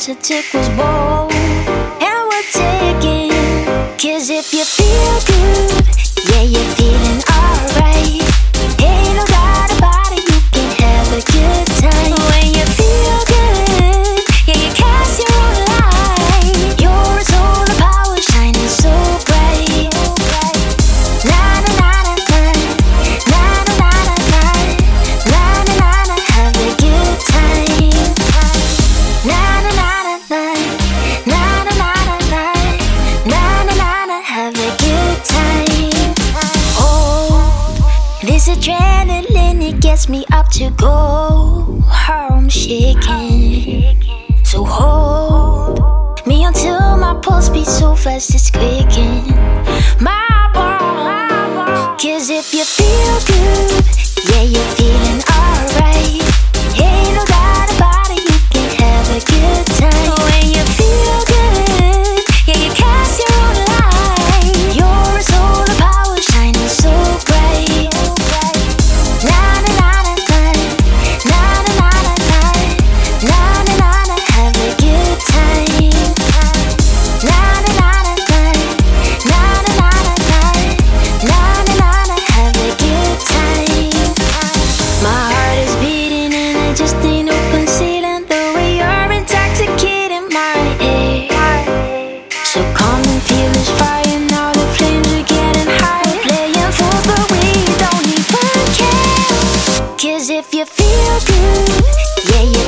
once a tick was bold And we're ticking Cause if you feel good me up to go home shaking. So hold me until my pulse beats so fast it's quicking. My bones. Cause if you feel good, yeah, yeah. just ain't no concealing the way you're intoxicating my head. So come and feel this fire now, the flames are getting higher. Playing for but we don't even care. Cause if you feel good, yeah, yeah.